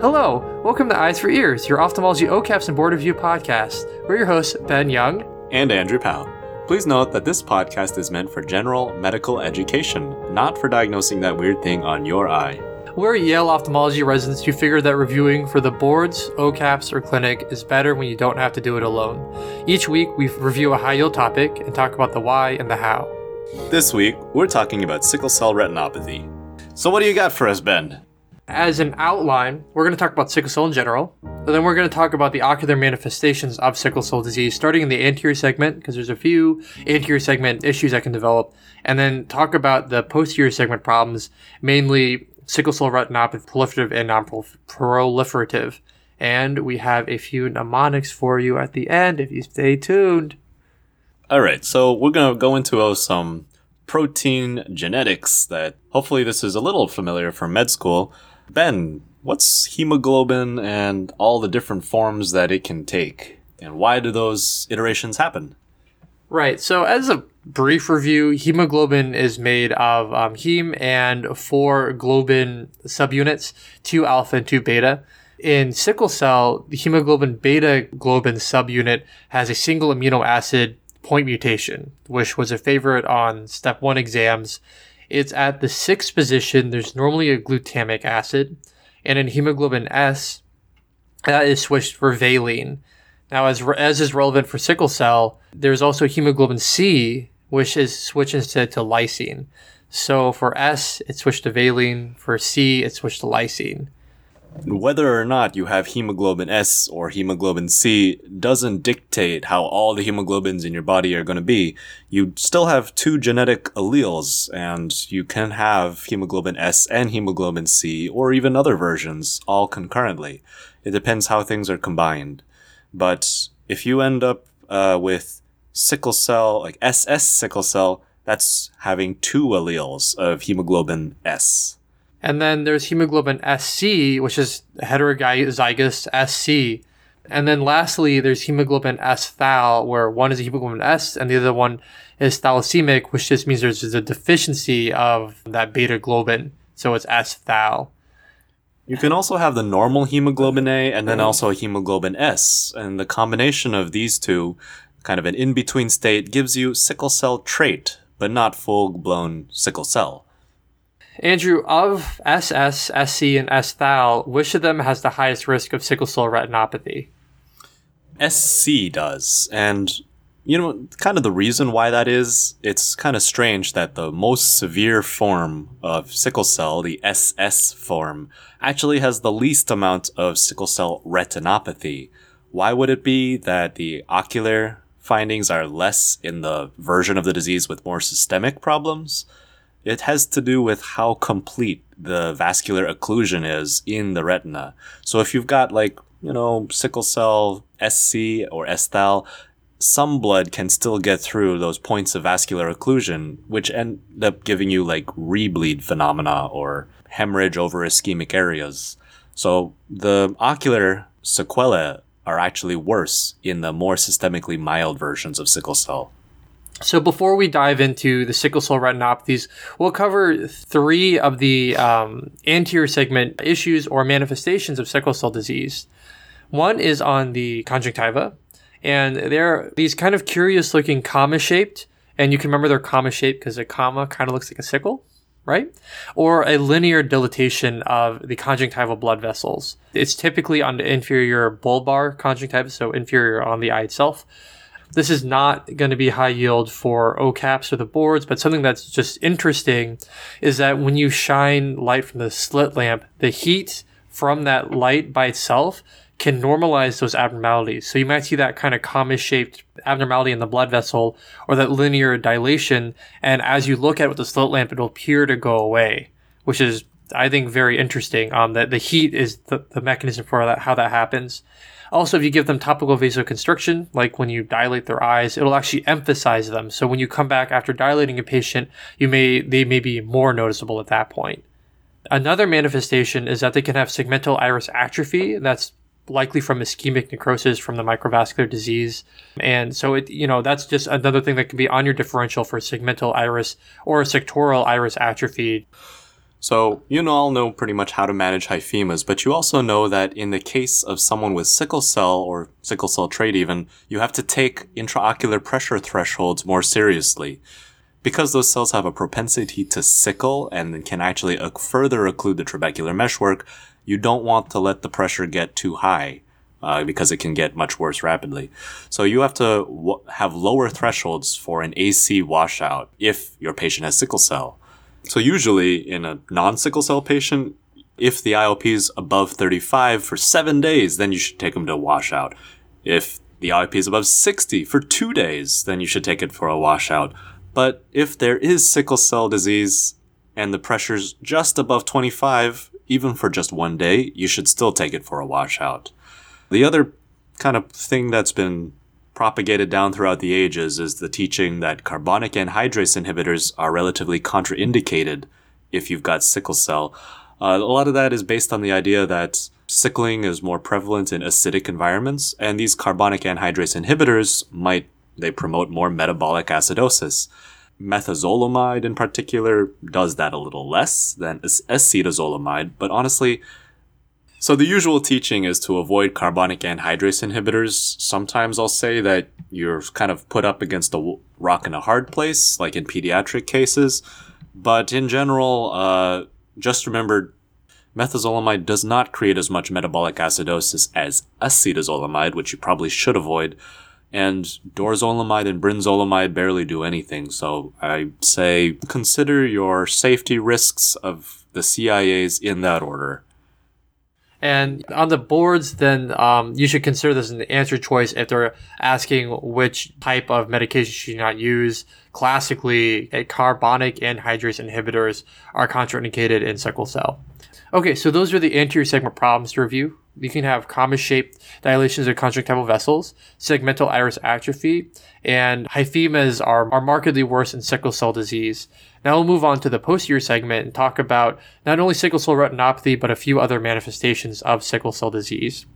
Hello, welcome to Eyes for Ears, your ophthalmology OKAPs and board review podcast. We're your hosts, Ben Young and Andrew Powell. Please note that this podcast is meant for general medical education, not for diagnosing that weird thing on your eye. We're Yale ophthalmology residents who figure that reviewing for the boards, OKAPs, or clinic is better when you don't have to do it alone. Each week, we review a high yield topic and talk about the why and the how. This week, we're talking about sickle cell retinopathy. So, what do you got for us, Ben? As an outline, we're going to talk about sickle cell in general. And then we're going to talk about the ocular manifestations of sickle cell disease, starting in the anterior segment, because there's a few anterior segment issues that can develop, and then talk about the posterior segment problems, mainly sickle cell retinopathy, proliferative and non-proliferative. And we have a few mnemonics for you at the end if you stay tuned. All right, so we're going to go into uh, some protein genetics that hopefully this is a little familiar from med school. Ben, what's hemoglobin and all the different forms that it can take? And why do those iterations happen? Right. So, as a brief review, hemoglobin is made of um, heme and four globin subunits, two alpha and two beta. In sickle cell, the hemoglobin beta globin subunit has a single amino acid point mutation, which was a favorite on step one exams it's at the sixth position. There's normally a glutamic acid, and in hemoglobin S, that is switched for valine. Now, as as is relevant for sickle cell, there's also hemoglobin C, which is switched instead to lysine. So for S, it's switched to valine. For C, it's switched to lysine. Whether or not you have hemoglobin S or hemoglobin C doesn't dictate how all the hemoglobins in your body are going to be. You still have two genetic alleles, and you can have hemoglobin S and hemoglobin C, or even other versions, all concurrently. It depends how things are combined. But if you end up uh, with sickle cell, like SS sickle cell, that's having two alleles of hemoglobin S. And then there's hemoglobin SC, which is heterozygous SC. And then lastly, there's hemoglobin S thal, where one is a hemoglobin S and the other one is thalassemia, which just means there's a deficiency of that beta globin. So it's S thal. You can also have the normal hemoglobin A and then mm-hmm. also a hemoglobin S. And the combination of these two, kind of an in between state, gives you sickle cell trait, but not full blown sickle cell. Andrew, of SS, SC, and S thal, which of them has the highest risk of sickle cell retinopathy? SC does. And, you know, kind of the reason why that is, it's kind of strange that the most severe form of sickle cell, the SS form, actually has the least amount of sickle cell retinopathy. Why would it be that the ocular findings are less in the version of the disease with more systemic problems? It has to do with how complete the vascular occlusion is in the retina. So if you've got like, you know, sickle cell SC or S-thal, some blood can still get through those points of vascular occlusion, which end up giving you like rebleed phenomena or hemorrhage over ischemic areas. So the ocular sequelae are actually worse in the more systemically mild versions of sickle cell. So before we dive into the sickle cell retinopathies, we'll cover three of the um, anterior segment issues or manifestations of sickle cell disease. One is on the conjunctiva, and they're these kind of curious looking comma shaped, and you can remember they're comma shaped because a comma kind of looks like a sickle, right? Or a linear dilatation of the conjunctival blood vessels. It's typically on the inferior bulbar conjunctiva, so inferior on the eye itself this is not going to be high yield for OKAPs or the boards, but something that's just interesting is that when you shine light from the slit lamp, the heat from that light by itself can normalize those abnormalities. So you might see that kind of comma shaped abnormality in the blood vessel or that linear dilation. And as you look at it with the slit lamp, it'll appear to go away, which is, I think, very interesting. Um, that the heat is the, the mechanism for that, how that happens. Also, if you give them topical vasoconstriction, like when you dilate their eyes, it'll actually emphasize them. So when you come back after dilating a patient, you may they may be more noticeable at that point. Another manifestation is that they can have segmental iris atrophy. That's likely from ischemic necrosis from the microvascular disease. And so it, you know, that's just another thing that can be on your differential for segmental iris or sectoral iris atrophy. So, you all know pretty much how to manage hyphemas, but you also know that in the case of someone with sickle cell or sickle cell trait even, you have to take intraocular pressure thresholds more seriously. Because those cells have a propensity to sickle and can actually further occlude the trabecular meshwork, you don't want to let the pressure get too high. Uh, because it can get much worse rapidly. So you have to w- have lower thresholds for an AC washout if your patient has sickle cell. So usually in a non-sickle cell patient, if the IOP is above 35 for seven days, then you should take them to washout. If the IOP is above 60 for two days, then you should take it for a washout. But if there is sickle cell disease and the pressure's just above 25, even for just one day, you should still take it for a washout. The other kind of thing that's been propagated down throughout the ages is the teaching that carbonic anhydrase inhibitors are relatively contraindicated if you've got sickle cell. Uh, a lot of that is based on the idea that sickling is more prevalent in acidic environments, and these carbonic anhydrase inhibitors might they promote more metabolic acidosis. Methazolamide in particular does that a little less than acetazolamide, but honestly, so the usual teaching is to avoid carbonic anhydrase inhibitors. Sometimes I'll say that you're kind of put up against a rock in a hard place, like in pediatric cases. But in general, uh, just remember methazolamide does not create as much metabolic acidosis as acetazolamide, which you probably should avoid. And dorzolamide and brinzolamide barely do anything. So I say consider your safety risks of the CAIs in that order. And on the boards, then um, you should consider this an answer choice if they're asking which type of medication should you not use. Classically, carbonic anhydrase inhibitors are contraindicated in sickle cell. Okay, so those are the anterior segment problems to review. You can have comma-shaped dilations of conjunctival vessels, segmental iris atrophy, and hyphemas are, are markedly worse in sickle cell disease. Now we'll move on to the posterior segment and talk about not only sickle cell retinopathy, but a few other manifestations of sickle cell disease.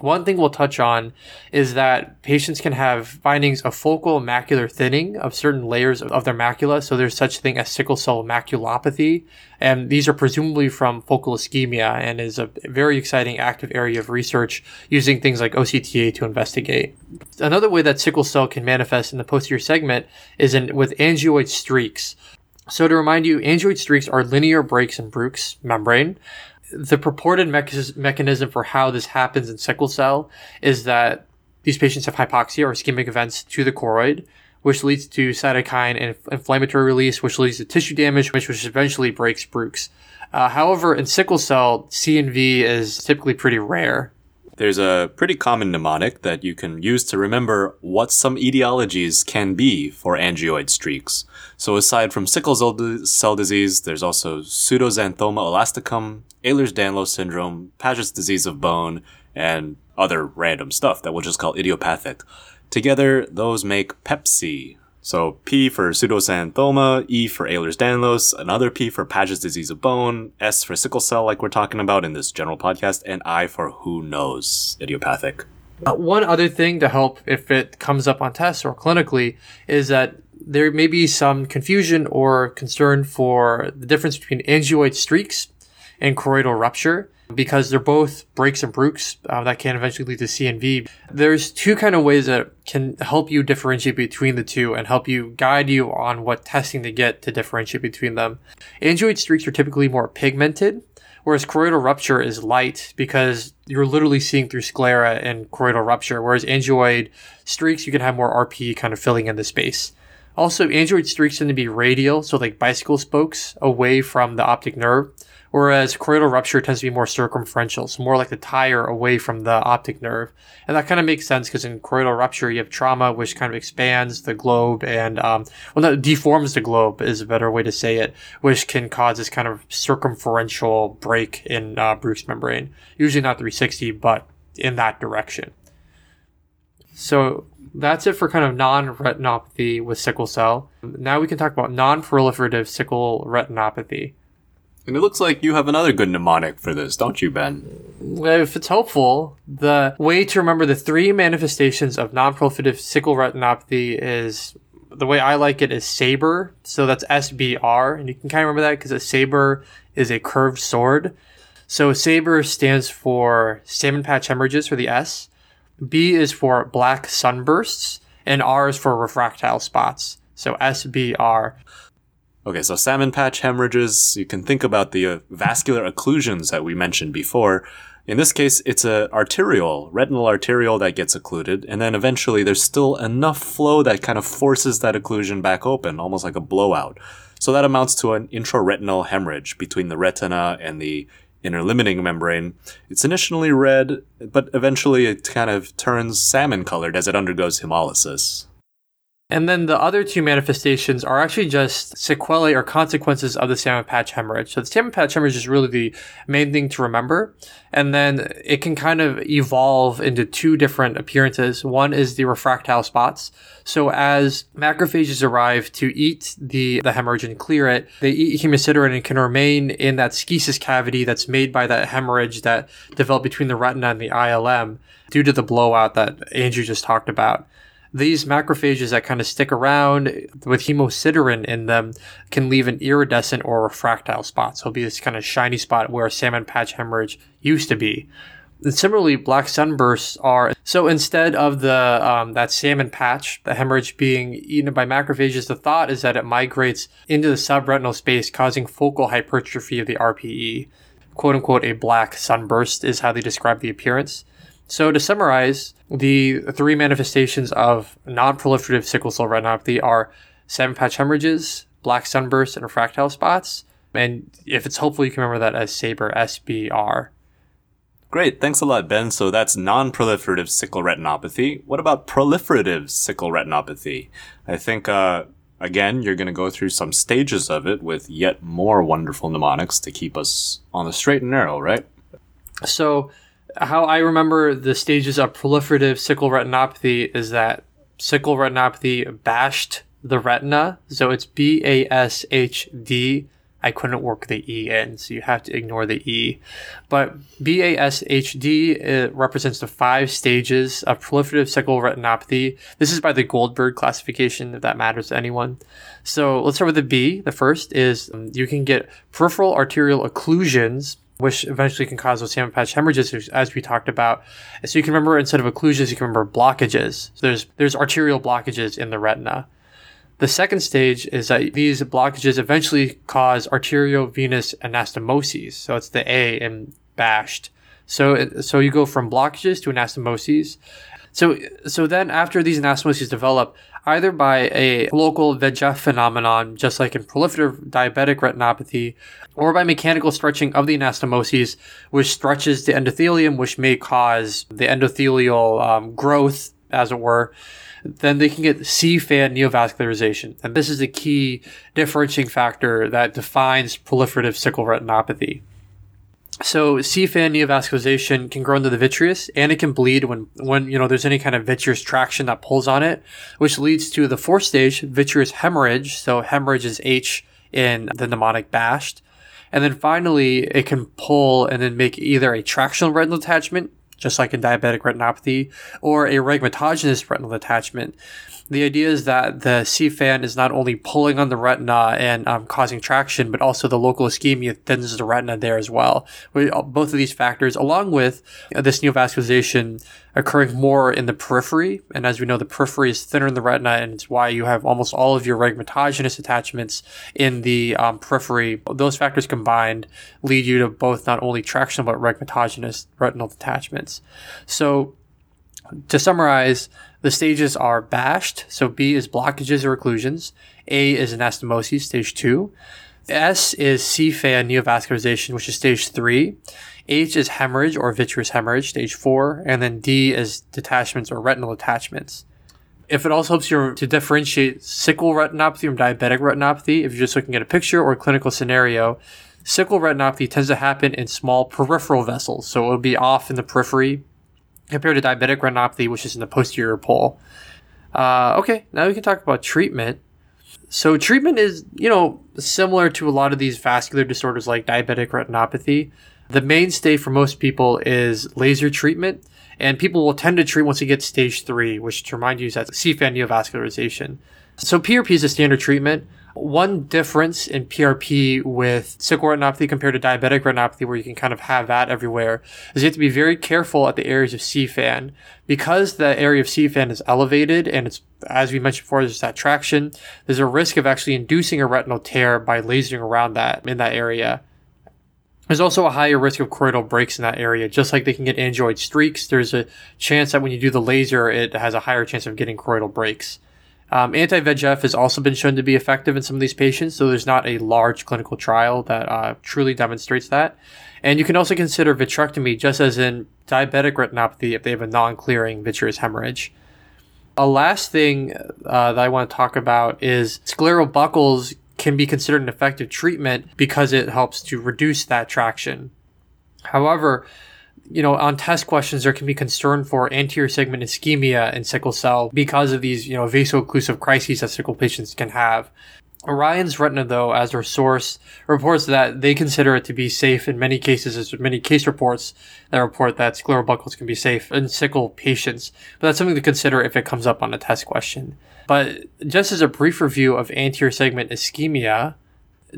One thing we'll touch on is that patients can have findings of focal macular thinning of certain layers of their macula. So there's such thing as sickle cell maculopathy. And these are presumably from focal ischemia and is a very exciting active area of research using things like OCTA to investigate. Another way that sickle cell can manifest in the posterior segment is in, with angioid streaks. So to remind you, angioid streaks are linear breaks in Bruch's membrane. The purported mechanism for how this happens in sickle cell is that these patients have hypoxia or ischemic events to the choroid, which leads to cytokine and inflammatory release, which leads to tissue damage, which, which eventually breaks Bruch's. Uh, however, in sickle cell, CNV is typically pretty rare. There's a pretty common mnemonic that you can use to remember what some etiologies can be for angioid streaks. So aside from sickle cell disease, there's also pseudoxanthoma elasticum, Ehlers-Danlos syndrome, Paget's disease of bone, and other random stuff that we'll just call idiopathic. Together, those make PEPSI, so P for pseudoxanthoma, E for Ehlers-Danlos, another P for Paget's disease of bone, S for sickle cell, like we're talking about in this general podcast, and I for who knows, idiopathic. Uh, one other thing to help if it comes up on tests or clinically is that there may be some confusion or concern for the difference between angioid streaks and choroidal rupture because they're both breaks and Bruch's uh, that can eventually lead to CNV. There's two kind of ways that can help you differentiate between the two and help you guide you on what testing to get to differentiate between them. Angioid streaks are typically more pigmented, whereas choroidal rupture is light because you're literally seeing through sclera and choroidal rupture, whereas angioid streaks you can have more RP kind of filling in the space. Also, angioid streaks tend to be radial, so like bicycle spokes away from the optic nerve whereas choroidal rupture tends to be more circumferential, so more like the tire away from the optic nerve. And that kind of makes sense because in choroidal rupture, you have trauma, which kind of expands the globe and, um, well, no, deforms the globe is a better way to say it, which can cause this kind of circumferential break in uh, Bruch's membrane. Usually not 360, but in that direction. So that's it for kind of non-retinopathy with sickle cell. Now we can talk about non-proliferative sickle retinopathy. And it looks like you have another good mnemonic for this, don't you, Ben? Well, if it's helpful, the way to remember the three manifestations of non-proliferative sickle retinopathy is The way I like it is saber. So that's SBR. And you can kind of remember that because a saber is a curved sword. So saber stands for salmon patch hemorrhages for the S. B is for black sunbursts. And R is for refractile spots. So SBR. Okay, so salmon patch hemorrhages, you can think about the uh, vascular occlusions that we mentioned before. In this case, it's a arterial, retinal arterial that gets occluded, and then eventually there's still enough flow that kind of forces that occlusion back open, almost like a blowout. So that amounts to an intraretinal hemorrhage between the retina and the inner limiting membrane. It's initially red, but eventually it kind of turns salmon colored as it undergoes hemolysis. And then the other two manifestations are actually just sequelae or consequences of the salmon patch hemorrhage. So the salmon patch hemorrhage is really the main thing to remember. And then it can kind of evolve into two different appearances. One is the refractile spots. So as macrophages arrive to eat the, the hemorrhage and clear it, they eat hemosiderin and can remain in that schisis cavity that's made by that hemorrhage that developed between the retina and the ILM due to the blowout that Andrew just talked about these macrophages that kind of stick around with hemosiderin in them can leave an iridescent or refractile spot. So it'll be this kind of shiny spot where a salmon patch hemorrhage used to be. And similarly, black sunbursts are so instead of the um, that salmon patch, the hemorrhage being eaten by macrophages, the thought is that it migrates into the subretinal space, causing focal hypertrophy of the RPE. "Quote unquote," a black sunburst is how they describe the appearance. So to summarize, the three manifestations of non-proliferative sickle cell retinopathy are salmon patch hemorrhages, black sunbursts, and refractile spots. And if it's helpful, you can remember that as SABER SBR. Great, thanks a lot, Ben. So that's non-proliferative sickle retinopathy. What about proliferative sickle retinopathy? I think, uh, again, you're going to go through some stages of it with yet more wonderful mnemonics to keep us on the straight and narrow, right? So how I remember the stages of proliferative sickle retinopathy is that sickle retinopathy bashed the retina. So it's B A S H D. I couldn't work the E in, so you have to ignore the E. But BASHD represents the five stages of proliferative sickle retinopathy. This is by the Goldberg classification, if that matters to anyone. So let's start with the B. The first is um, you can get peripheral arterial occlusions which eventually can cause those salmon patch hemorrhages, as we talked about. So you can remember instead of occlusions, you can remember blockages. So there's there's arterial blockages in the retina. The second stage is that these blockages eventually cause arteriovenous anastomoses. So it's the A in bashed. So so you go from blockages to anastomoses. So so then after these anastomoses develop, either by a local VEGF phenomenon, just like in proliferative diabetic retinopathy, or by mechanical stretching of the anastomoses, which stretches the endothelium, which may cause the endothelial um, growth, as it were, then they can get sea-fan neovascularization. And this is a key differentiating factor that defines proliferative sickle retinopathy. So sea-fan neovascularization can grow into the vitreous and it can bleed when, when, you know, there's any kind of vitreous traction that pulls on it, which leads to the fourth stage, vitreous hemorrhage. So hemorrhage is H in the mnemonic bashed. And then finally, it can pull and then make either a tractional retinal detachment, just like in diabetic retinopathy, or a rhegmatogenous retinal detachment. The idea is that the sea-fan is not only pulling on the retina and um, causing traction, but also the local ischemia thins the retina there as well. Both of these factors, along with this neovascularization occurring more in the periphery. And as we know, the periphery is thinner in the retina, and it's why you have almost all of your rhegmatogenous attachments in the um, periphery. Those factors combined lead you to both not only traction but rhegmatogenous retinal detachments. So, to summarize, the stages are bashed, so B is blockages or occlusions. A is anastomoses, stage two. S is sea-fan neovascularization, which is stage three. H is hemorrhage or vitreous hemorrhage, stage four. And then D is detachments or retinal attachments. If it also helps you to differentiate sickle retinopathy from diabetic retinopathy, if you're just looking at a picture or a clinical scenario, sickle retinopathy tends to happen in small peripheral vessels. So it'll be off in the periphery compared to diabetic retinopathy, which is in the posterior pole. Uh, okay, now we can talk about treatment. So treatment is, you know, similar to a lot of these vascular disorders like diabetic retinopathy. The mainstay for most people is laser treatment, and people will tend to treat once they get stage three, which to remind you is that sea-fan neovascularization. So PRP is a standard treatment. One difference in PRP with sickle retinopathy compared to diabetic retinopathy, where you can kind of have that everywhere, is you have to be very careful at the areas of sea fan. Because the area of sea fan is elevated and it's, as we mentioned before, there's that traction, there's a risk of actually inducing a retinal tear by lasering around that in that area. There's also a higher risk of choroidal breaks in that area. Just like they can get angioid streaks, there's a chance that when you do the laser, it has a higher chance of getting choroidal breaks. Um, Anti VEGF has also been shown to be effective in some of these patients, so there's not a large clinical trial that uh, truly demonstrates that. And you can also consider vitrectomy, just as in diabetic retinopathy, if they have a non clearing vitreous hemorrhage. A last thing uh, that I want to talk about is scleral buckles can be considered an effective treatment because it helps to reduce that traction. However, you know, on test questions, there can be concern for anterior segment ischemia in sickle cell because of these, you know, vaso-occlusive crises that sickle patients can have. Ryan's Retina, though, as their source, reports that they consider it to be safe in many cases. There's many case reports that report that scleral buckles can be safe in sickle patients, but that's something to consider if it comes up on a test question. But just as a brief review of anterior segment ischemia,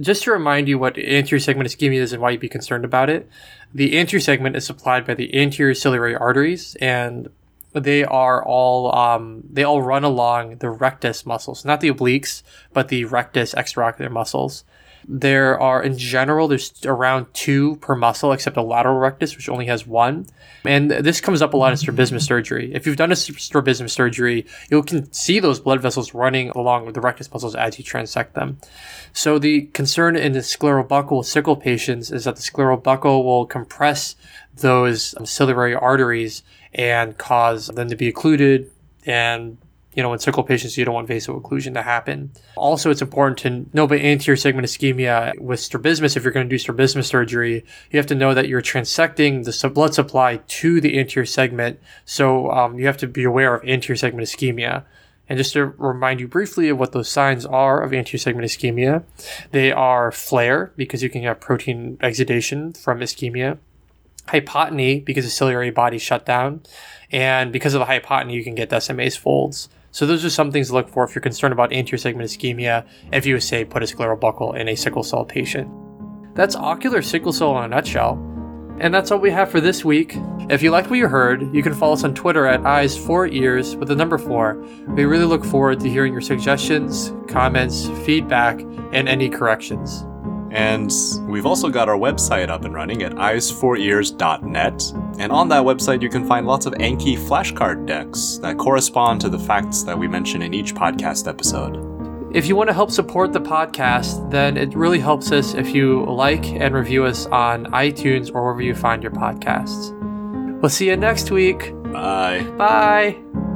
just to remind you what anterior segment ischemia is and why you'd be concerned about it, the anterior segment is supplied by the anterior ciliary arteries, and they are all um, they all run along the rectus muscles, not the obliques, but the rectus extraocular muscles. There are, in general, there's around two per muscle, except a lateral rectus, which only has one. And this comes up a lot in strabismus surgery. If you've done a strabismus surgery, you can see those blood vessels running along with the rectus muscles as you transect them. So the concern in the scleral buckle sickle patients is that the scleral buckle will compress those um, ciliary arteries and cause them to be occluded and you know, in sickle patients, you don't want vaso-occlusion to happen. Also, it's important to know about anterior segment ischemia with strabismus. If you're going to do strabismus surgery, you have to know that you're transecting the blood supply to the anterior segment. So um, you have to be aware of anterior segment ischemia. And just to remind you briefly of what those signs are of anterior segment ischemia, they are flare because you can have protein exudation from ischemia, hypotony because the ciliary body shut down, and because of the hypotony, you can get Descemet's folds. So those are some things to look for if you're concerned about anterior segment ischemia if you say put a scleral buckle in a sickle cell patient. That's ocular sickle cell in a nutshell. And that's all we have for this week. If you liked what you heard, you can follow us on Twitter at eyes four ears with the number four. We really look forward to hearing your suggestions, comments, feedback, and any corrections. And we've also got our website up and running at eyes4ears.net. And on that website, you can find lots of Anki flashcard decks that correspond to the facts that we mention in each podcast episode. If you want to help support the podcast, then it really helps us if you like and review us on iTunes or wherever you find your podcasts. We'll see you next week. Bye. Bye.